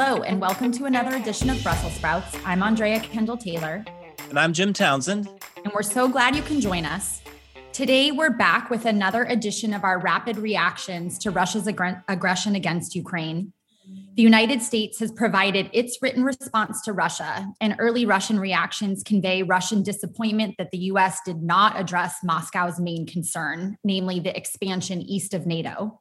Hello, and welcome to another edition of Brussels Sprouts. I'm Andrea Kendall Taylor. And I'm Jim Townsend. And we're so glad you can join us. Today, we're back with another edition of our rapid reactions to Russia's ag- aggression against Ukraine. The United States has provided its written response to Russia, and early Russian reactions convey Russian disappointment that the US did not address Moscow's main concern, namely the expansion east of NATO.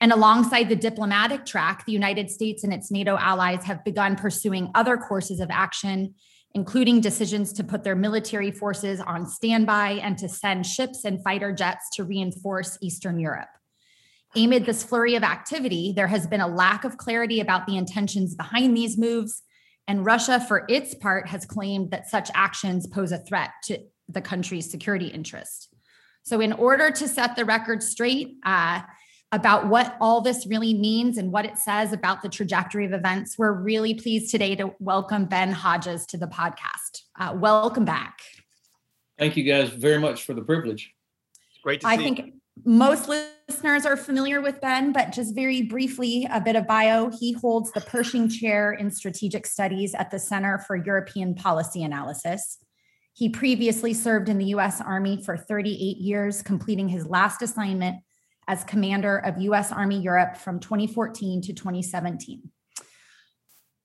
And alongside the diplomatic track, the United States and its NATO allies have begun pursuing other courses of action, including decisions to put their military forces on standby and to send ships and fighter jets to reinforce Eastern Europe. Amid this flurry of activity, there has been a lack of clarity about the intentions behind these moves. And Russia, for its part, has claimed that such actions pose a threat to the country's security interest. So, in order to set the record straight, uh, about what all this really means and what it says about the trajectory of events. We're really pleased today to welcome Ben Hodges to the podcast. Uh, welcome back. Thank you guys very much for the privilege. It's great to I see think you. most listeners are familiar with Ben, but just very briefly, a bit of bio. He holds the Pershing Chair in Strategic Studies at the Center for European Policy Analysis. He previously served in the US Army for 38 years, completing his last assignment as commander of US Army Europe from 2014 to 2017.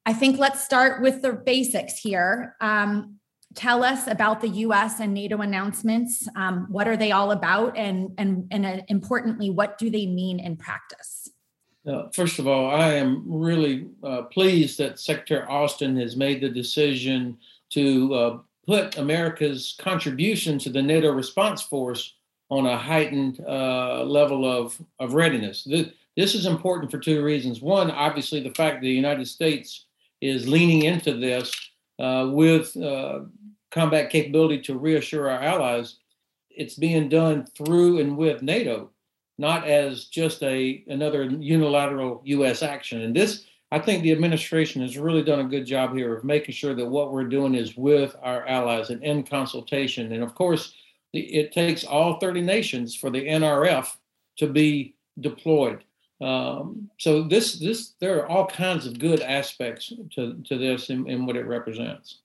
I think let's start with the basics here. Um, tell us about the US and NATO announcements. Um, what are they all about? And, and, and uh, importantly, what do they mean in practice? Uh, first of all, I am really uh, pleased that Secretary Austin has made the decision to uh, put America's contribution to the NATO response force on a heightened uh, level of, of readiness. This, this is important for two reasons. One, obviously, the fact that the United States is leaning into this uh, with uh, combat capability to reassure our allies. It's being done through and with NATO, not as just a another unilateral U.S. action. And this, I think, the administration has really done a good job here of making sure that what we're doing is with our allies and in consultation. And of course, it takes all 30 nations for the NRF to be deployed. Um, so this this there are all kinds of good aspects to, to this and, and what it represents.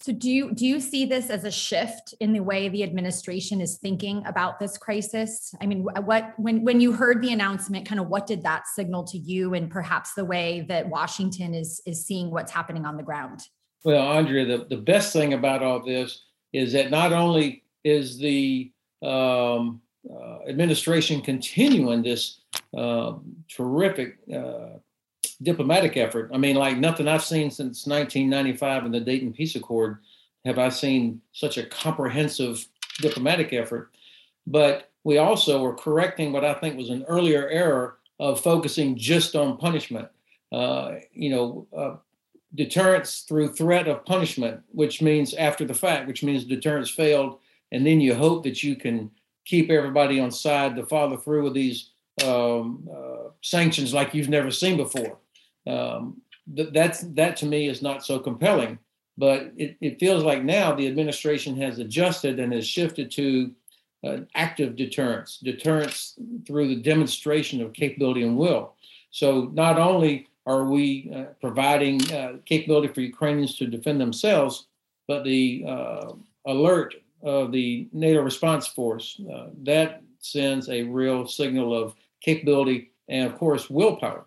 So do you do you see this as a shift in the way the administration is thinking about this crisis? I mean, what when when you heard the announcement, kind of what did that signal to you, and perhaps the way that Washington is is seeing what's happening on the ground? Well, Andrea, the, the best thing about all this is that not only is the um, uh, administration continuing this uh, terrific uh, diplomatic effort. I mean, like nothing I've seen since 1995 in the Dayton Peace Accord have I seen such a comprehensive diplomatic effort. But we also are correcting what I think was an earlier error of focusing just on punishment. Uh, you know, uh, deterrence through threat of punishment, which means after the fact, which means deterrence failed, and then you hope that you can keep everybody on side to follow through with these um, uh, sanctions like you've never seen before. Um, th- that's that to me is not so compelling. But it, it feels like now the administration has adjusted and has shifted to uh, active deterrence, deterrence through the demonstration of capability and will. So not only are we uh, providing uh, capability for Ukrainians to defend themselves? But the uh, alert of the NATO response force uh, that sends a real signal of capability and, of course, willpower.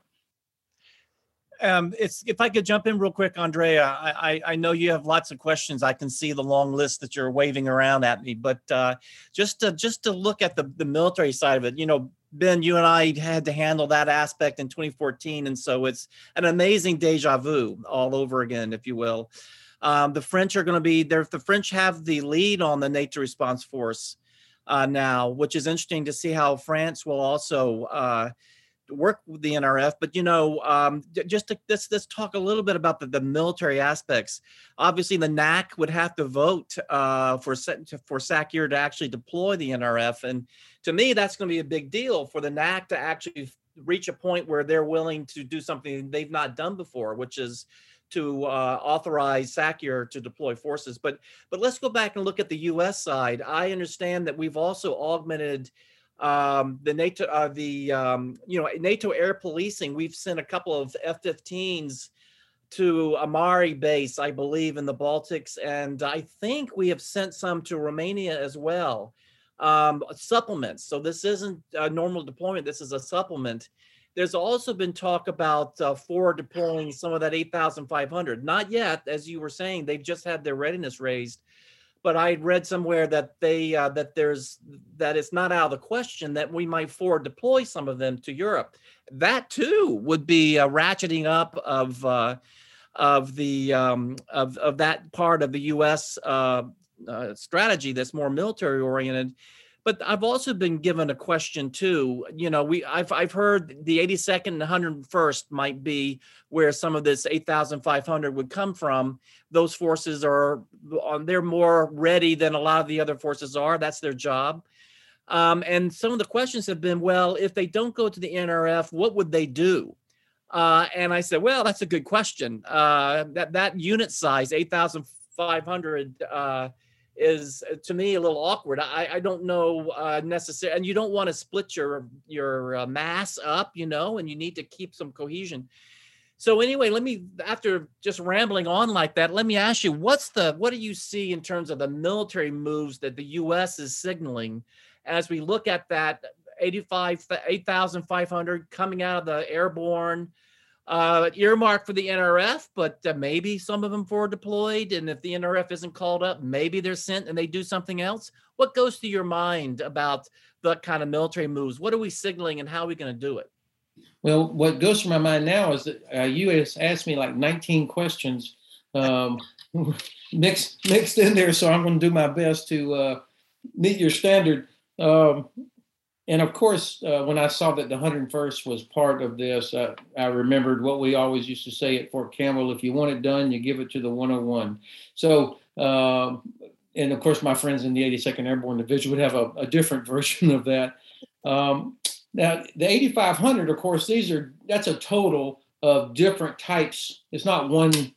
Um, it's if I could jump in real quick, Andrea. I, I know you have lots of questions. I can see the long list that you're waving around at me, but uh, just to just to look at the the military side of it, you know, Ben, you and I had to handle that aspect in 2014. And so it's an amazing deja vu all over again, if you will. Um, the French are going to be there. The French have the lead on the NATO response force uh, now, which is interesting to see how France will also uh, work with the NRF. But you know, um, just to, let's let's talk a little bit about the, the military aspects. Obviously, the NAC would have to vote uh, for for SACEUR to actually deploy the NRF, and to me, that's going to be a big deal for the NAC to actually reach a point where they're willing to do something they've not done before, which is to uh, authorize SACEUR to deploy forces. But but let's go back and look at the U.S. side. I understand that we've also augmented Um, the NATO, uh, the um, you know NATO air policing. We've sent a couple of F-15s to Amari base, I believe, in the Baltics, and I think we have sent some to Romania as well. Um, supplements. So this isn't a normal deployment. This is a supplement. There's also been talk about uh, forward deploying some of that 8,500. Not yet, as you were saying, they've just had their readiness raised. But I read somewhere that they uh, that there's that it's not out of the question that we might forward deploy some of them to Europe. That too would be a ratcheting up of uh, of the um, of of that part of the U.S. Uh, uh, strategy that's more military oriented. But I've also been given a question too. You know, we I've I've heard the 82nd and 101st might be where some of this 8,500 would come from. Those forces are on they're more ready than a lot of the other forces are. That's their job. Um, and some of the questions have been, well, if they don't go to the NRF, what would they do? Uh, and I said, well, that's a good question. Uh, that that unit size, 8,500, uh, is uh, to me a little awkward. I, I don't know uh, necessarily, and you don't want to split your your uh, mass up, you know, and you need to keep some cohesion. So anyway, let me after just rambling on like that, let me ask you, what's the what do you see in terms of the military moves that the U.S. is signaling as we look at that 85 8,500 coming out of the airborne uh, earmarked for the NRF, but uh, maybe some of them for deployed. And if the NRF isn't called up, maybe they're sent and they do something else. What goes through your mind about the kind of military moves? What are we signaling and how are we going to do it? Well, what goes through my mind now is that uh, you asked me like 19 questions um, mixed mixed in there, so I'm going to do my best to uh, meet your standard. Um, and of course, uh, when I saw that the 101st was part of this, uh, I remembered what we always used to say at Fort Campbell: if you want it done, you give it to the 101. So, uh, and of course, my friends in the 82nd Airborne Division would have a, a different version of that. Um, now, the 8500, of course, these are that's a total of different types. It's not one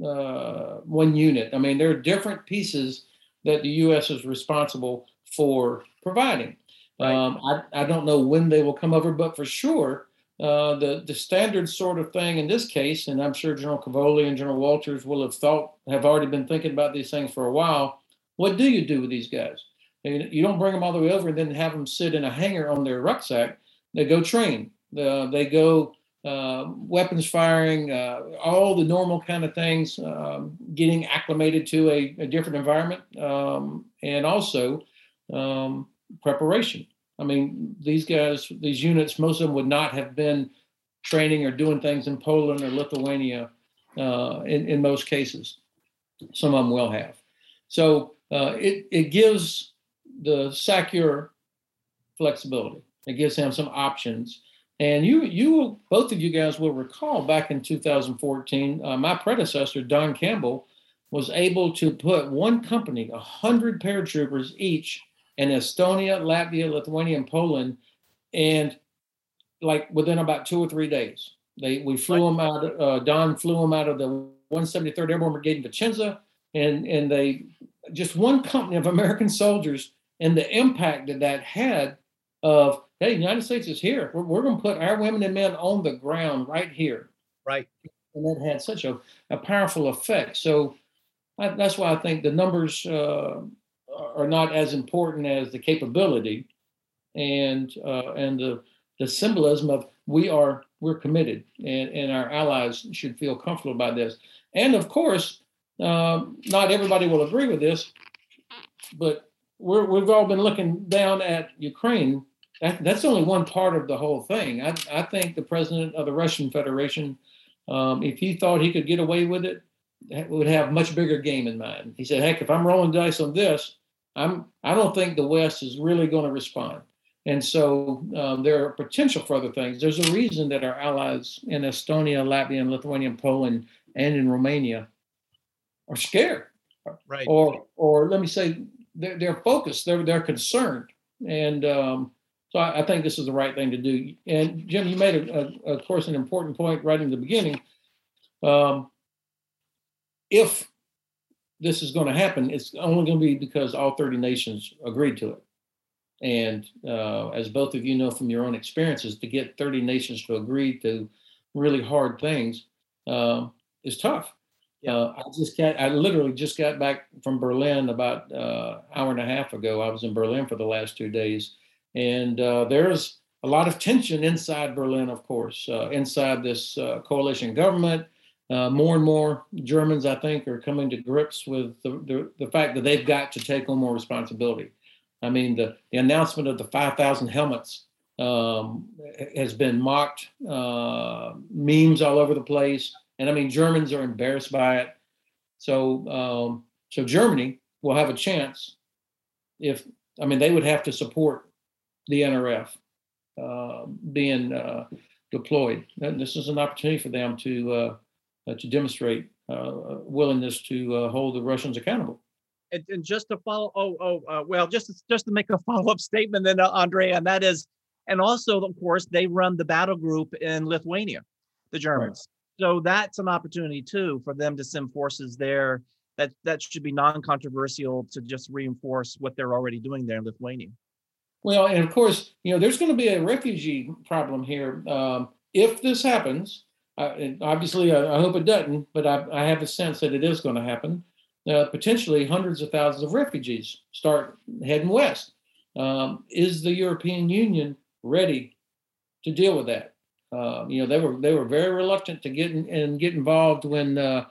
uh, one unit. I mean, there are different pieces that the U.S. is responsible for providing. Um, I, I don't know when they will come over, but for sure, uh, the the standard sort of thing in this case, and I'm sure General Cavoli and General Wolters will have thought, have already been thinking about these things for a while. What do you do with these guys? You don't bring them all the way over and then have them sit in a hangar on their rucksack. They go train. Uh, they go uh, weapons firing, uh, all the normal kind of things, um, getting acclimated to a, a different environment, um, and also um, preparation. I mean, these guys, these units, most of them would not have been training or doing things in Poland or Lithuania uh, in, in most cases. Some of them will have. So uh, it, it gives the SACEUR flexibility. It gives him some options. And you, you, both of you guys will recall back in 2014, uh, my predecessor, Don Campbell, was able to put one company, 100 paratroopers each, in Estonia, Latvia, Lithuania, and Poland, and like within about two or three days. They we flew them out. Uh, Don flew them out of the 173rd Airborne Brigade in Vicenza, and and they just one company of American soldiers, and the impact that that had of hey, the United States is here. We're, we're going to put our women and men on the ground right here. Right. And that had such a, a powerful effect. So I, that's why I think the numbers uh, are not as important as the capability and uh, and the the symbolism of we are we're committed and, and our allies should feel comfortable about this. And of course um, not everybody will agree with this but we're, we've all been looking down at ukraine. That, that's only one part of the whole thing. I, I think the president of the russian federation um, if he thought he could get away with it would have much bigger game in mind. He said heck if i'm rolling dice on this I'm I don't think the West is really going to respond. And so um, there are potential for other things. There's a reason that our allies in Estonia, Latvia, and Lithuania, Poland, and in Romania are scared. Right. Or, or let me say, they're, they're focused. They're they're concerned. And um, so I, I, think this is the right thing to do. And Jim, you made, a, a, of course, an important point right in the beginning. Um, if this is going to happen, it's only going to be because all 30 nations agreed to it. And uh, as both of you know from your own experiences, to get 30 nations to agree to really hard things um, is tough. Yeah. Uh, I just got, I literally just got back from Berlin about uh, hour and a half ago. I was in Berlin for the last two days, and uh, there's a lot of tension inside Berlin, of course, uh, inside this uh, coalition government. Uh, more and more Germans, I think, are coming to grips with the, the, the, fact that they've got to take on more responsibility. I mean, the, the announcement of the 5,000 helmets um, has been mocked, memes all over the place and I mean Germans are embarrassed by it. So um, so Germany will have a chance if I mean they would have to support the NRF uh, being uh, deployed. And this is an opportunity for them to uh, uh to demonstrate uh, willingness to uh, hold the Russians accountable. And, and, just to follow, oh, oh, well, just just to make a follow up statement, then, Andre, and that is, and also, of course, they run the battle group in Lithuania, the Germans. So that's an opportunity too for them to send forces there. That that should be non-controversial to just reinforce what they're already doing there in Lithuania. Well, and of course, you know, there's going to be a refugee problem here um, if this happens. Uh, obviously, I, I, hope it doesn't, but I, I, have a sense that it is going to happen. Uh, potentially, hundreds of thousands of refugees start heading west. Um, is the European Union ready to deal with that? Uh, you know, they were they were very reluctant to get in, and get involved when uh,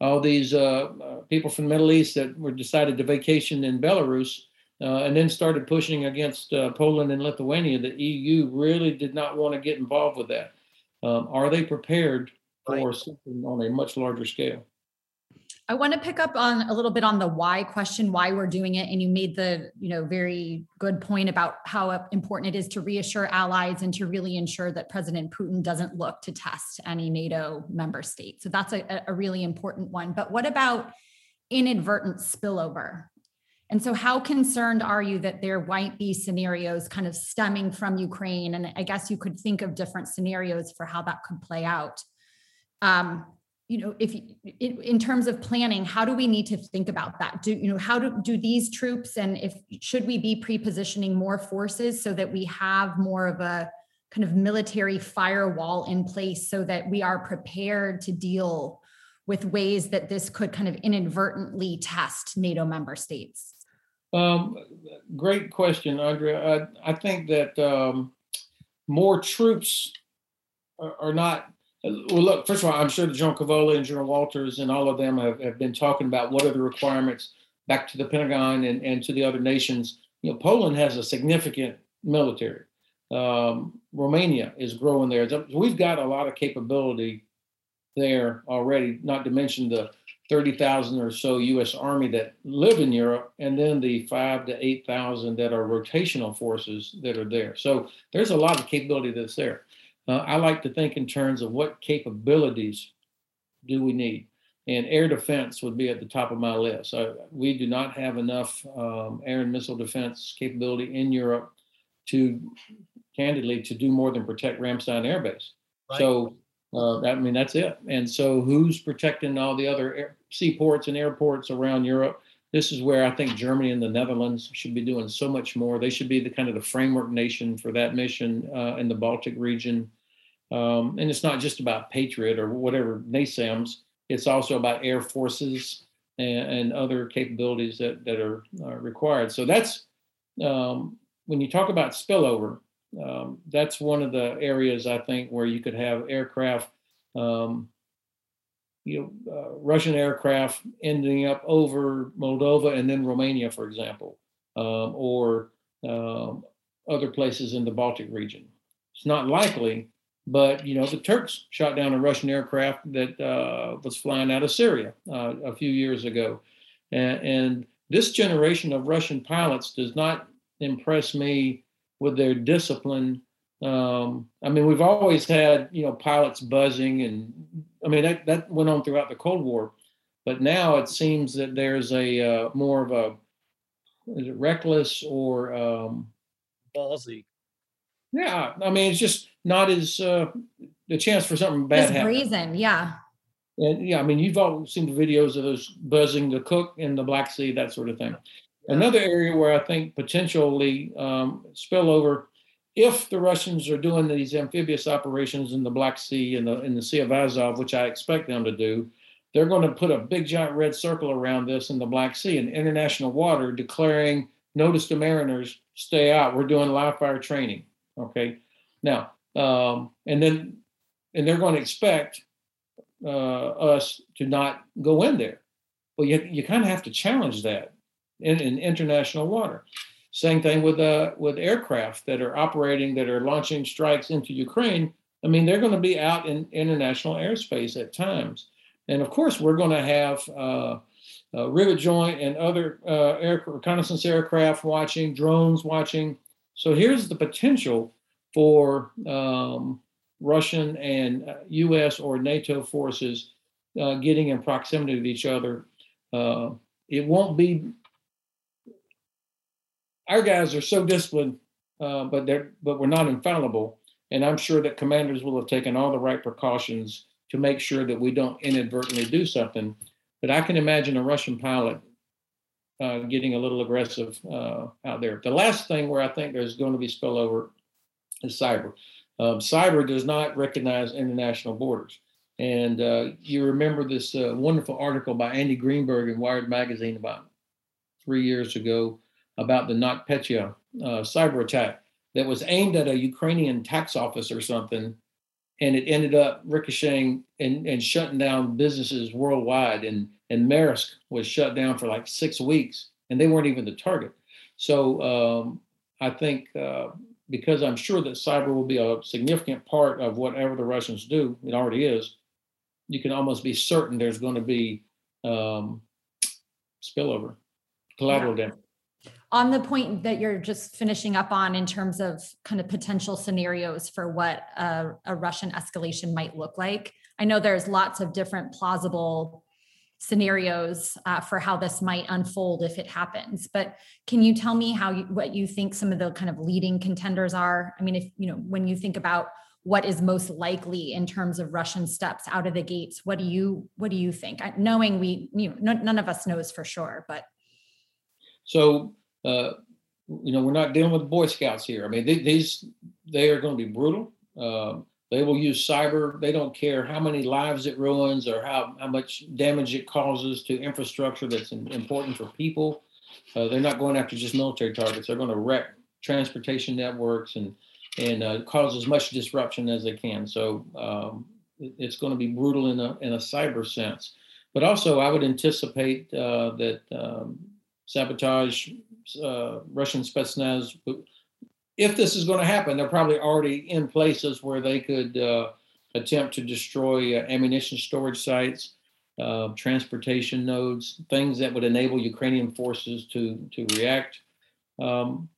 all these uh, uh, people from the Middle East that were decided to vacation in Belarus uh, and then started pushing against Poland and Lithuania. The EU really did not want to get involved with that. Um, are they prepared for right. something on a much larger scale? I want to pick up on a little bit on the why question, why we're doing it. And you made the, you know, very good point about how important it is to reassure allies and to really ensure that President Putin doesn't look to test any NATO member state. So that's a, a really important one. But what about inadvertent spillover? And so, how concerned are you that there might be scenarios kind of stemming from Ukraine? And I guess you could think of different scenarios for how that could play out. Um, you know if in terms of planning how do we need to think about that do you know how do do these troops and if should we be pre-positioning more forces so that we have more of a kind of military firewall in place so that we are prepared to deal with ways that this could kind of inadvertently test nato member states um, great question andrea i, I think that um, more troops are, are not well, look, first of all, I'm sure that John Cavoli and General Wolters and all of them have, have been talking about what are the requirements back to the Pentagon and, and to the other nations. You know, Poland has a significant military. Um, Romania is growing there. We've got a lot of capability there already, not to mention the 30,000 or so U.S. Army that live in Europe, and then the five to 8,000 that are rotational forces that are there. So there's a lot of capability that's there uh, I like to think in terms of what capabilities do we need. And air defense would be at the top of my list. we do not have enough um, air and missile defense capability in Europe to, candidly, to do more than protect Ramstein Air Base. Right. So, uh, I mean, that's it. And so, who's protecting all the other air, seaports and airports around Europe? This is where I think Germany and the Netherlands should be doing so much more. They should be the kind of the framework nation for that mission uh, in the Baltic region. Um, and it's not just about Patriot or whatever NASAMS. It's also about air forces and, and other capabilities that that are uh, required. So that's um, when you talk about spillover. Um, that's one of the areas I think where you could have aircraft um, you know, uh, Russian aircraft ending up over Moldova and then Romania, for example, um, or um, other places in the Baltic region. It's not likely, but you know, the Turks shot down a Russian aircraft that uh, was flying out of Syria uh, a few years ago, and, and this generation of Russian pilots does not impress me with their discipline um, I mean, we've always had you know pilots buzzing, and I mean that that went on throughout the Cold War, but now it seems that there's a uh, more of a is it reckless or um, ballsy? Yeah, I mean it's just not as uh, the chance for something bad. It's brazen, yeah. And yeah, I mean you've all seen the videos of those buzzing the Cook in the Black Sea, that sort of thing. Another area where I think potentially um, spillover, if the Russians are doing these amphibious operations in the Black Sea and the in the Sea of Azov, which I expect them to do, they're going to put a big giant red circle around this in the Black Sea in international water, declaring notice to mariners, stay out. We're doing live fire training. Okay. Now, um, and then, and they're going to expect uh, us to not go in there. Well, you, you kind of have to challenge that in, in international water. Same thing with uh, with aircraft that are operating that are launching strikes into Ukraine. I mean, they're going to be out in international airspace at times, and of course, we're going to have uh, uh, rivet joint and other uh, air reconnaissance aircraft watching, drones watching. So here's the potential for um, Russian and U.S. Uh, or NATO forces uh, getting in proximity to each other. It won't be. Our guys are so disciplined, uh, but they're but we're not infallible, and I'm sure that commanders will have taken all the right precautions to make sure that we don't inadvertently do something. But I can imagine a Russian pilot uh, getting a little aggressive uh, out there. The last thing where I think there's going to be spillover is cyber. Um, cyber does not recognize international borders. And uh, you remember this uh, wonderful article by Andy Greenberg in Wired Magazine about three years ago about the NotPetya uh, cyber attack that was aimed at a Ukrainian tax office or something. And it ended up ricocheting and, and shutting down businesses worldwide. And, and Maersk was shut down for like six weeks, and they weren't even the target. So um, I think uh, because I'm sure that cyber will be a significant part of whatever the Russians do, it already is, you can almost be certain there's going to be um, spillover, collateral yeah. damage. On the point that you're just finishing up on in terms of kind of potential scenarios for what a, a Russian escalation might look like, I know there's lots of different plausible scenarios uh, for how this might unfold if it happens. But can you tell me how you, what you think some of the kind of leading contenders are? I mean, if you know when you think about what is most likely in terms of Russian steps out of the gates, what do you what do you think? Knowing we, you know, none of us knows for sure, but so uh, you know we're not dealing with Boy Scouts here. I mean, they, these they are going to be brutal. Um, they will use cyber. They don't care how many lives it ruins or how, how much damage it causes to infrastructure that's important for people. Uh, they're not going after just military targets. They're going to wreck transportation networks and and uh, cause as much disruption as they can. So um, it's going to be brutal in a in a cyber sense. But also, I would anticipate uh, that um, sabotage, uh, Russian Spetsnaz if this is going to happen, they're probably already in places where they could uh, attempt to destroy uh, ammunition storage sites, uh, transportation nodes, things that would enable Ukrainian forces to to react. Um,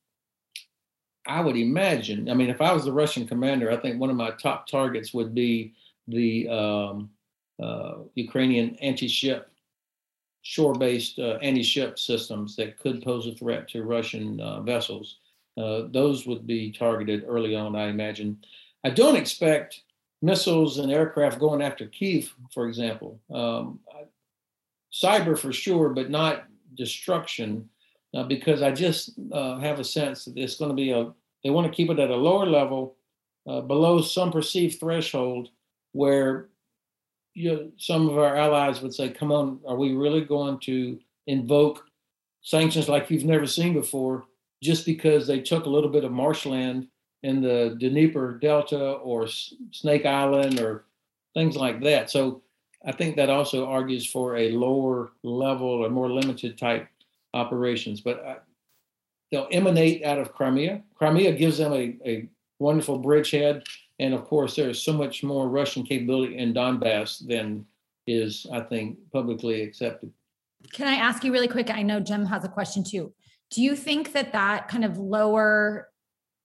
I would imagine. I mean, if I was the Russian commander, I think one of my top targets would be the um, uh, Ukrainian anti-ship, shore-based uh, anti-ship systems that could pose a threat to Russian uh, vessels. Uh, those would be targeted early on, I imagine. I don't expect missiles and aircraft going after Kiev, for example. Um, cyber for sure, but not destruction, uh, because I just uh, have a sense that it's going to be a, they want to keep it at a lower level, below some perceived threshold where you know, some of our allies would say, come on, are we really going to invoke sanctions like you've never seen before just because they took a little bit of marshland in the Dnieper Delta or Snake Island or things like that. So I think that also argues for a lower level or more limited type operations. But uh, they'll emanate out of Crimea. Crimea gives them a, a wonderful bridgehead. And of course, there's so much more Russian capability in Donbass than is, I think, publicly accepted. Can I ask you really quick? I know Jim has a question too. Do you think that that kind of lower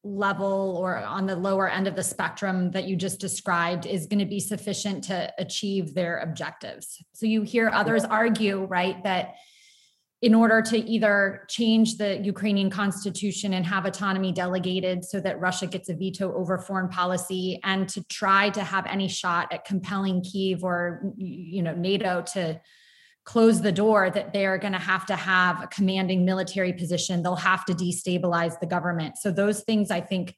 level or on the lower end of the spectrum that you just described is going to be sufficient to achieve their objectives? So you hear others argue, right, that in order to either change the Ukrainian constitution and have autonomy delegated so that Russia gets a veto over foreign policy and to try to have any shot at compelling Kiev or you know NATO to close the door that they're going to have to have a commanding military position. They'll have to destabilize the government. So those things i think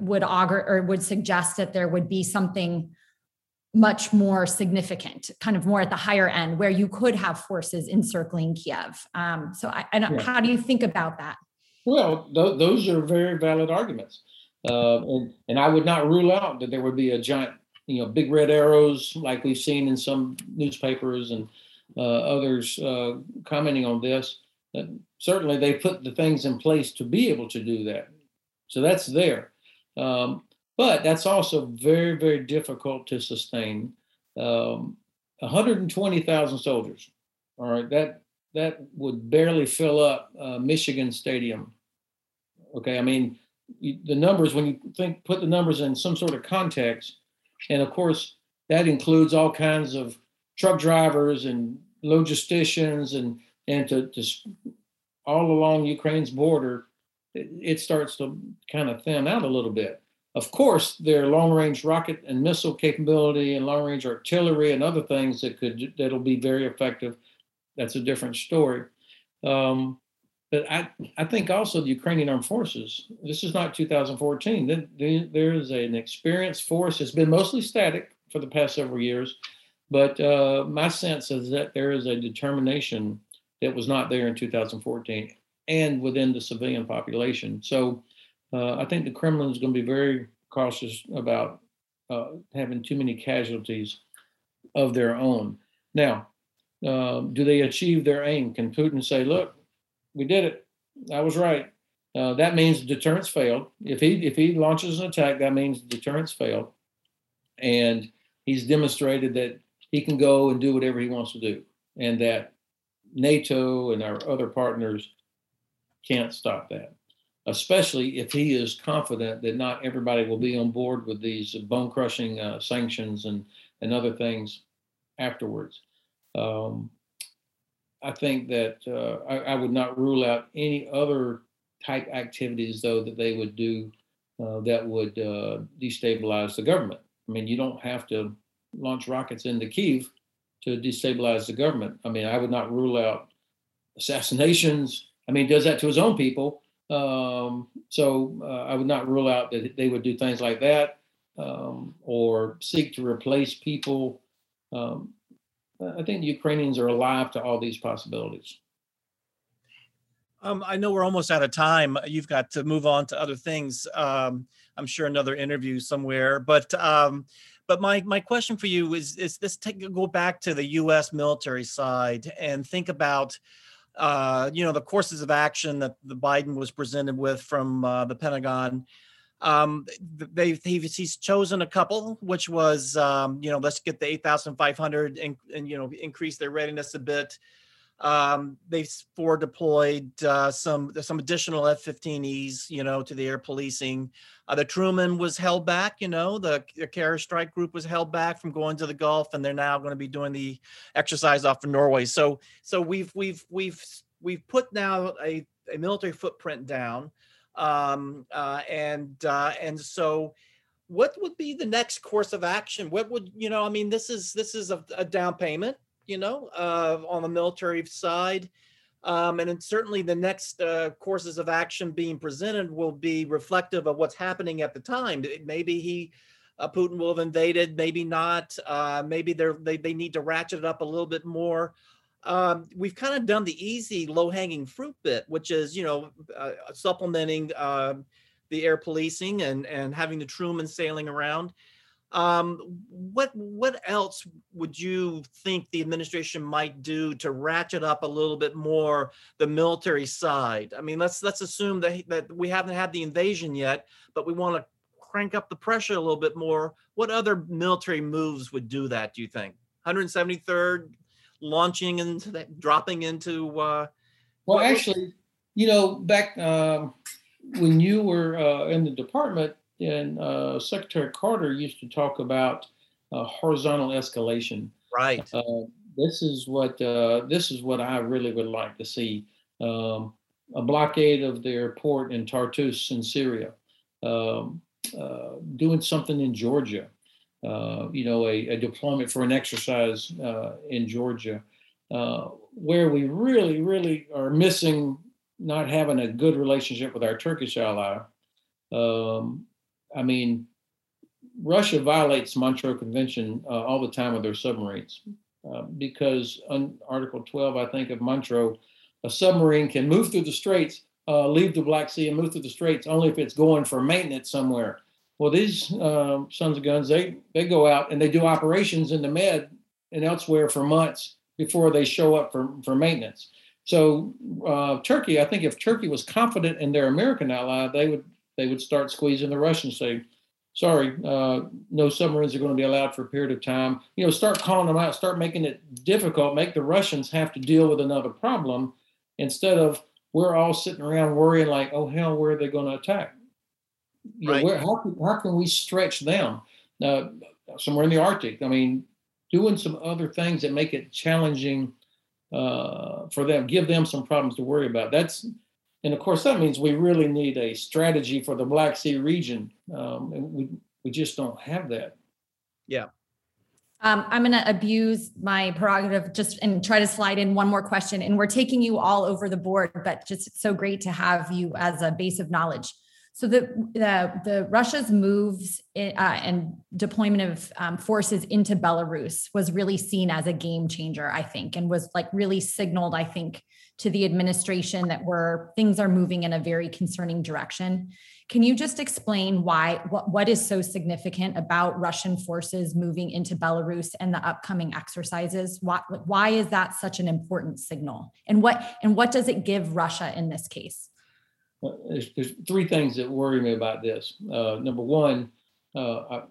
would augur or would suggest that there would be something much more significant kind of more at the higher end where you could have forces encircling kiev um, so I, I yeah. how do you think about that well th- those are very valid arguments uh, and, and i would not rule out that there would be a giant you know big red arrows like we've seen in some newspapers and uh, others uh, commenting on this. certainly, they put the things in place to be able to do that. So that's there. Um, but that's also very, very difficult to sustain. Um, 120,000 soldiers. All right, that that would barely fill up uh, Michigan Stadium. Okay, I mean you, the numbers when you think put the numbers in some sort of context, and of course that includes all kinds of truck drivers and logisticians and and to, to all along Ukraine's border, it, it starts to kind of thin out a little bit. Of course, their long-range rocket and missile capability and long-range artillery and other things that could that'll be very effective. That's a different story. Um, but I, I think also the Ukrainian armed forces. This is not 2014. There is an experienced force. It's been mostly static for the past several years, but uh, my sense is that there is a determination that was not there in 2014 and within the civilian population. So uh, I think the Kremlin is going to be very cautious about uh, having too many casualties of their own. Now, uh, do they achieve their aim? Can Putin say, "Look, we did it. I was right." Uh, that means deterrence failed. If he if he launches an attack, that means deterrence failed, and he's demonstrated that he can go and do whatever he wants to do, and that NATO and our other partners can't stop that. Especially if he is confident that not everybody will be on board with these bone crushing uh, sanctions and, and other things afterwards. Um, I think that uh, I, I, would not rule out any other type activities, though, that they would do uh, that would uh, destabilize the government. I mean, you don't have to launch rockets into Kiev to destabilize the government. I mean, I would not rule out assassinations. I mean, does that to his own people. Um, so uh, I would not rule out that they would do things like that um, or seek to replace people. Um, I think Ukrainians are alive to all these possibilities. Um, I know we're almost out of time. You've got to move on to other things. Um, I'm sure another interview somewhere, but um, but my my question for you is is this take go back to the U.S. military side and think about uh, you know the courses of action that the Biden was presented with from uh, the Pentagon. Um, they he's chosen a couple, which was um, you know let's get the eight thousand five hundred and, and you know increase their readiness a bit. Um, they've for deployed uh, some some additional F-15Es, you know, to the air policing. Uh, the Truman was held back, you know, the, the Carrier Strike Group was held back from going to the Gulf, and they're now going to be doing the exercise off of Norway. So, so we've we've we've we've put now a, a military footprint down, um, uh, and uh, and so what would be the next course of action? What would you know? I mean, this is this is a, a down payment you know, uh, on the military side. Um, and certainly the next uh, courses of action being presented will be reflective of what's happening at the time. Maybe he, uh, Putin will have invaded, maybe not. Uh, maybe they, they need to ratchet it up a little bit more. Um, we've kind of done the easy low hanging fruit bit, which is, you know, uh, supplementing um, the air policing and, and having the Truman sailing around. Um, what what else would you think the administration might do to ratchet up a little bit more the military side? I mean, let's let's assume that that we haven't had the invasion yet, but we want to crank up the pressure a little bit more. What other military moves would do that? Do you think? 173rd launching into that, dropping into. Uh, well, actually, you know, back uh, when you were uh, in the department, and uh, Secretary Carter used to talk about uh, horizontal escalation. Right. Uh, this is what uh, this is what I really would like to see: um, a blockade of the port in Tartus in Syria, um, uh, doing something in Georgia. Uh, you know, a, a, deployment for an exercise in Georgia. uh, where we really, really are missing not having a good relationship with our Turkish ally. Um, I mean, Russia violates Montreux Convention uh, all the time with their submarines uh, because on Article 12, I think, of Montreux, a submarine can move through the straits, uh, leave the Black Sea, and move through the straits only if it's going for maintenance somewhere. Well, these um, sons of guns, they they go out and they do operations in the Med and elsewhere for months before they show up for, for maintenance. So uh, Turkey, I think if Turkey was confident in their American ally, they would they would start squeezing the Russians, say, sorry, uh, no submarines are going to be allowed for a period of time. You know, start calling them out, start making it difficult, make the Russians have to deal with another problem instead of we're all sitting around worrying like, oh hell, where are they going to attack? You right. know, where, how, can, how can we stretch them? Uh, somewhere in the Arctic. I mean, doing some other things that make it challenging uh, for them, give them some problems to worry about. That's and of course that means we really need a strategy for the Black Sea region, um, and we we just don't have that. Yeah. Um, I'm going to abuse my prerogative just and try to slide in one more question. And we're taking you all over the board, but just so great to have you as a base of knowledge. So the the, the Russia's moves in, uh, and deployment of um, forces into Belarus was really seen as a game changer, I think, and was like really signaled, I think, to the administration that we're things are moving in a very concerning direction. Can you just explain why what, what is so significant about Russian forces moving into Belarus and the upcoming exercises? Why, why is that such an important signal? And what and what does it give Russia in this case? there's, there's, three things that worry me about this. Uh, number one, uh,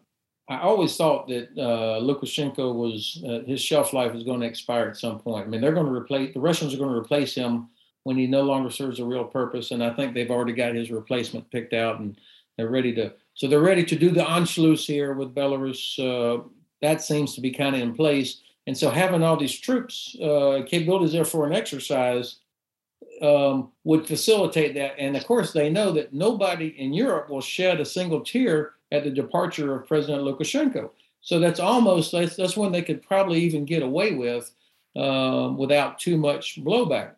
I, always thought that uh, Lukashenko was uh, his shelf life was going to expire at some point. I mean, they're going to replace the Russians are going to replace him when he no longer serves a real purpose, and I think they've already got his replacement picked out, and they're ready to. So they're ready to do the Anschluss here with Belarus. Uh, that seems to be kind of in place, and so having all these troops uh, capabilities there for an exercise um, would facilitate that. And of course, they know that nobody in Europe will shed a single tear at the departure of President Lukashenko. So that's almost that's, that's when they could probably even get away with um, without too much blowback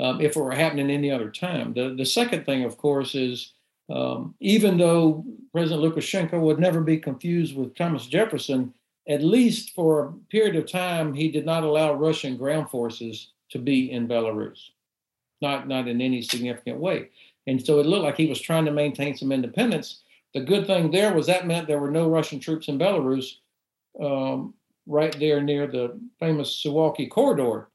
um, if it were happening any other time. The the second thing, of course, is um, even though President Lukashenko would never be confused with Thomas Jefferson, at least for a period of time, he did not allow Russian ground forces to be in Belarus not not in any significant way. And so it looked like he was trying to maintain some independence. The good thing there was that meant there were no Russian troops in Belarus, um, right there near the famous Suwalki corridor.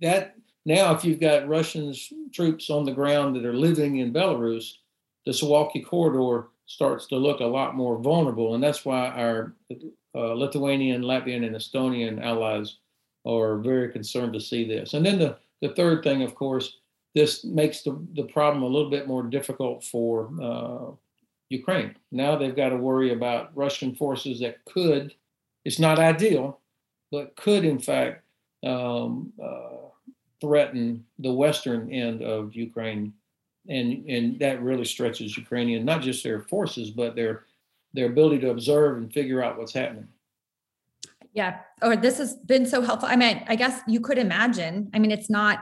That now, if you've got Russian troops on the ground that are living in Belarus, the Suwalki corridor starts to look a lot more vulnerable, and that's why our uh, Lithuanian, Latvian, and Estonian allies are very concerned to see this. And then the the third thing, of course, this makes the, the problem a little bit more difficult for uh, Ukraine. Now they've got to worry about Russian forces that could, it's not ideal, but could in fact um, uh, threaten the western end of Ukraine. And, and that really stretches Ukrainian, not just their forces, but their, their ability to observe and figure out what's happening. Yeah. Or this has been so helpful. I mean, I guess you could imagine. I mean, it's not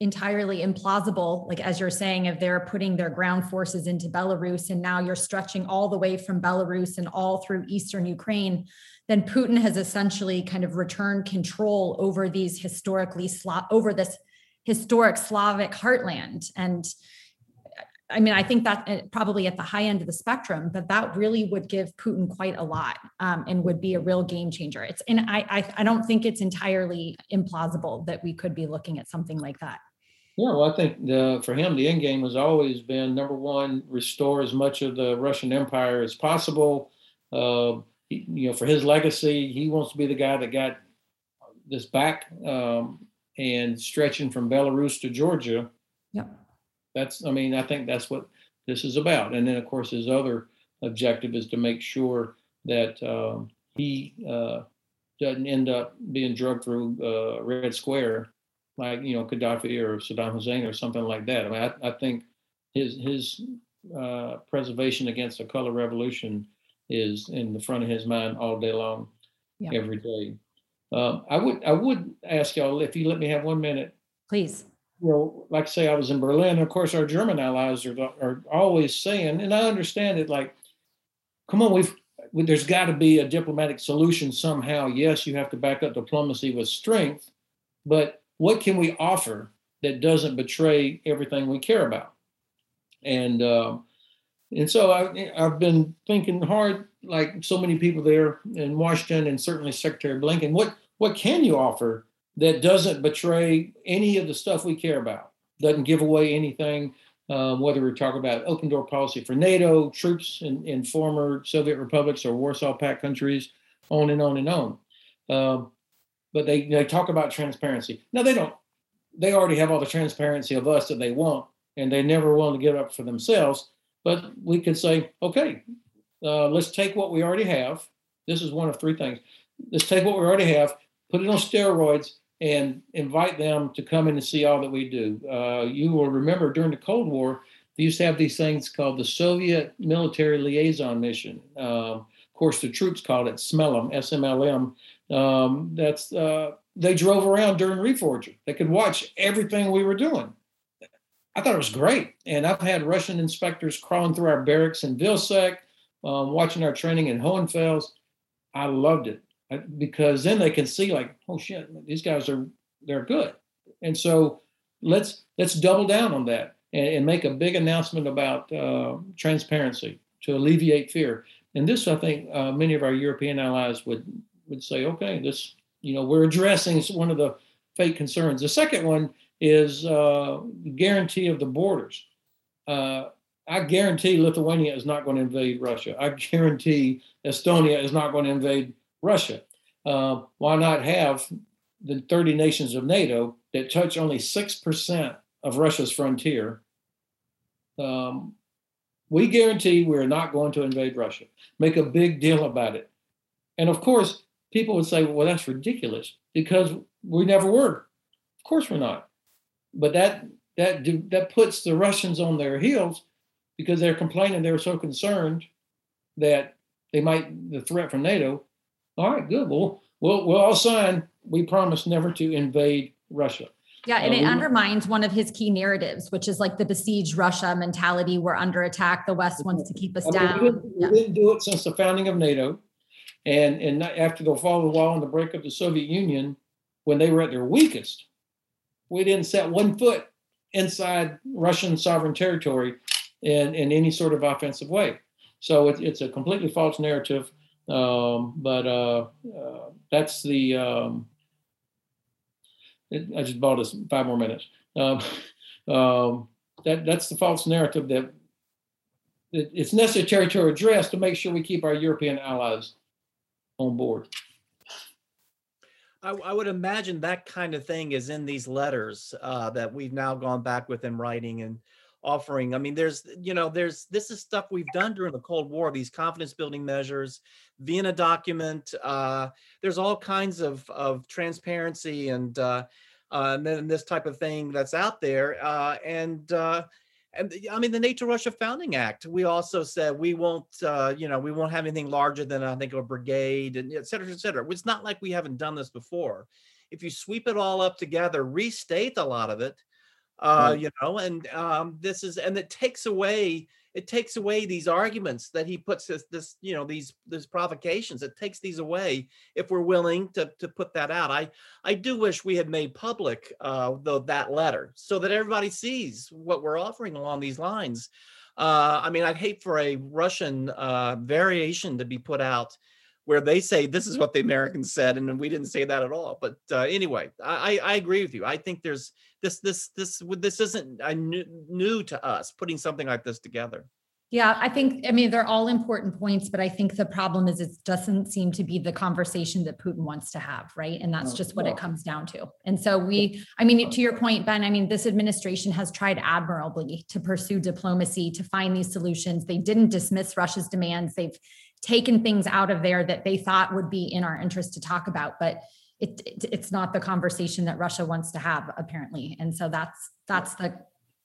entirely implausible, like as you're saying, if they're putting their ground forces into Belarus and now you're stretching all the way from Belarus and all through Eastern Ukraine, then Putin has essentially kind of returned control over these historically over this historic Slavic heartland. And I mean, I think that uh, probably at the high end of the spectrum, but that really would give Putin quite a lot um, and would be a real game changer. It's and I, I I don't think it's entirely implausible that we could be looking at something like that. Yeah, well, I think the, for him, the end game has always been number one, restore as much of the Russian Empire as possible. Uh, he, you know, for his legacy, he wants to be the guy that got this back um, and stretching from Belarus to Georgia. Yeah that's, I mean, I think that's what this is about. And then, of course, his other objective is to make sure that um, he uh, doesn't end up being drugged through uh, Red Square like you know Gaddafi or Saddam Hussein or something like that. I mean, I, I think his his uh, preservation against a color revolution is in the front of his mind all day long, yeah. every day. Um, I would I would ask y'all if you let me have one minute. Please. You know, like I say, I was in Berlin. Of course, our German allies are are always saying, and I understand it. Like, come on, we've there's got to be a diplomatic solution somehow. Yes, you have to back up diplomacy with strength, but what can we offer that doesn't betray everything we care about? And um, and so I, I've been thinking hard, like so many people there in Washington, and certainly Secretary Blinken. What what can you offer that doesn't betray any of the stuff we care about? Doesn't give away anything. Um, whether we're talking about open door policy for NATO, troops in, in former Soviet republics or Warsaw Pact countries, on and on and on. Um, but they, they talk about transparency. No, they don't. They already have all the transparency of us that they want, and they never willing to give up for themselves. But we could say, okay, uh, let's take what we already have. This is one of three things. Let's take what we already have, put it on steroids, and invite them to come in and see all that we do. Uh, you will remember during the Cold War, they used to have these things called the Soviet Military Liaison Mission. Of course, the troops called it SMLM, SMLM. Um, that's uh, they drove around during Reforger. They could watch everything we were doing. I thought it was great, and I've had Russian inspectors crawling through our barracks in Vilseck, um, watching our training in Hohenfels. I loved it because then they can see like, oh shit, these guys are they're good, and so let's let's double down on that and, and make a big announcement about uh, transparency to alleviate fear. And this, I think, uh, many of our European allies would would say, okay, this you know we're addressing one of the fake concerns. The second one is uh, guarantee of the borders. Uh, I guarantee Lithuania is not going to invade Russia. I guarantee Estonia is not going to invade Russia. Uh, why not have the 30 nations of NATO that touch only 6% of Russia's frontier? Um, we guarantee we're not going to invade Russia. Make a big deal about it. And of course, people would say, well, that's ridiculous because we never were. Of course, we're not. But that that that puts the Russians on their heels because they're complaining they're so concerned that they might the threat from NATO all right, good. Well, we'll, we'll all sign. We promise never to invade Russia. Yeah, and it undermines one of his key narratives, which is like the besieged Russia mentality. We're under attack. The West wants to keep us I mean, down. We didn't, yeah. we didn't, do it since the founding of NATO, and and after the fall of the wall and the break of the Soviet Union, when they were at their weakest, we didn't set one foot inside Russian sovereign territory in in any sort of offensive way. So it, it's a completely false narrative. Um, but uh, uh, that's the. Um, it, I just bought us five more minutes. Um, um, that that's the false narrative that, that it's necessary to address to make sure we keep our European allies on board. I, I, would imagine that kind of thing is in these letters uh, that we've now gone back with him writing and offering. I mean, there's, you know, there's this is stuff we've done during the Cold War, these confidence building measures, Vienna document. Uh, there's all kinds of, of transparency and, uh, uh, and then this type of thing that's out there. Uh, and, uh, and I mean, the NATO Russia Founding Act, we also said we won't, uh, you know, we won't have anything larger than I think a brigade and et cetera, et cetera. It's not like we haven't done this before. If you sweep it all up together, restate a lot of it, uh, right. you know, and um, this is, and it takes away it takes away these arguments that he puts this, this you know these these provocations it takes these away if we're willing to to put that out i i do wish we had made public uh though that letter so that everybody sees what we're offering along these lines uh i mean i'd hate for a russian uh variation to be put out where they say this is what the Americans said, and we didn't say that at all. But uh, anyway, I, I agree with you. I think there's this this this this isn't uh, new, new to us putting something like this together. Yeah, I think, I mean, they're all important points, but I think the problem is it doesn't seem to be the conversation that Putin wants to have, right? And that's just what it comes down to. And so we, I mean, uh to your point, Ben, I mean, this administration has tried admirably to pursue diplomacy, to find these solutions. They didn't dismiss Russia's demands. They've taken things out of there that they thought would be in our interest to talk about but it, it, it's not the conversation that russia wants to have apparently and so that's that's the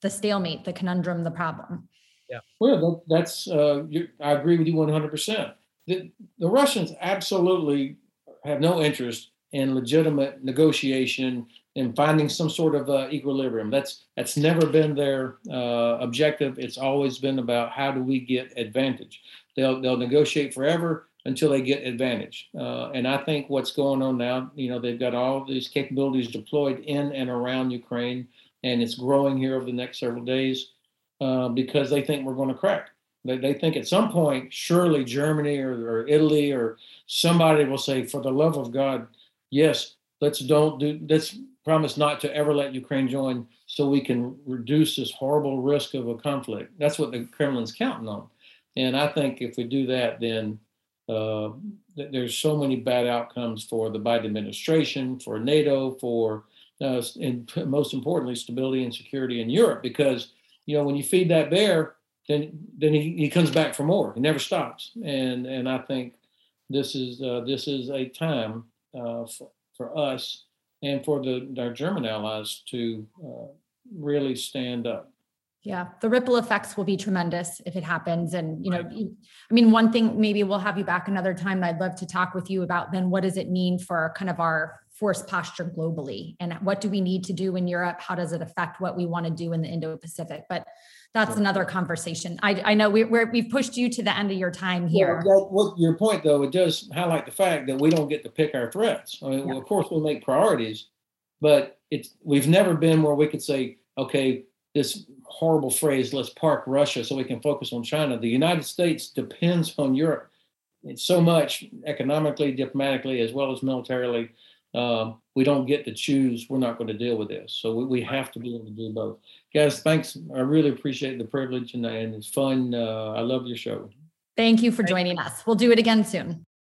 the stalemate the conundrum the problem yeah well that's uh, i agree with you 100% the, the russians absolutely have no interest in legitimate negotiation and finding some sort of uh, equilibrium. That's that's never been their uh, objective. It's always been about how do we get advantage. They'll they'll negotiate forever until they get advantage. Uh, and I think what's going on now, you know, they've got all these capabilities deployed in and around Ukraine, and it's growing here over the next several days uh, because they think we're going to crack. They, they think at some point, surely Germany or, or Italy or somebody will say, for the love of God, yes, let's don't do, let's promise not to ever let Ukraine join so we can reduce this horrible risk of a conflict. That's what the Kremlin's counting on. And I think if we do that, then uh, there's so many bad outcomes for the Biden administration, for NATO, for uh, and most importantly, stability and security in Europe. Because you know when you feed that bear, then then he, he comes back for more. He never stops. And and I think this is uh, this is a time uh, for, for us and for the our German allies to uh, really stand up. Yeah, the ripple effects will be tremendous if it happens. And, you know, I mean, one thing, maybe we'll have you back another time. I'd love to talk with you about then what does it mean for kind of our force posture globally and what do we need to do in Europe? How does it affect what we want to do in the Indo Pacific? But that's another conversation. I, I know we, we're, we've pushed you to the end of your time here. Well, well, your point, though, it does highlight the fact that we don't get to pick our threats. I mean, yeah. well, of course, we make priorities, but it's we've never been where we could say, okay, this horrible phrase, let's park Russia so we can focus on China. The United States depends on Europe so much economically, diplomatically, as well as militarily. Um, we don't get to choose. We're not going to deal with this. So we, we have to be able to do both. Guys, thanks. I really appreciate the privilege and, and it's fun. Uh, I love your show. Thank you for joining us. We'll do it again soon.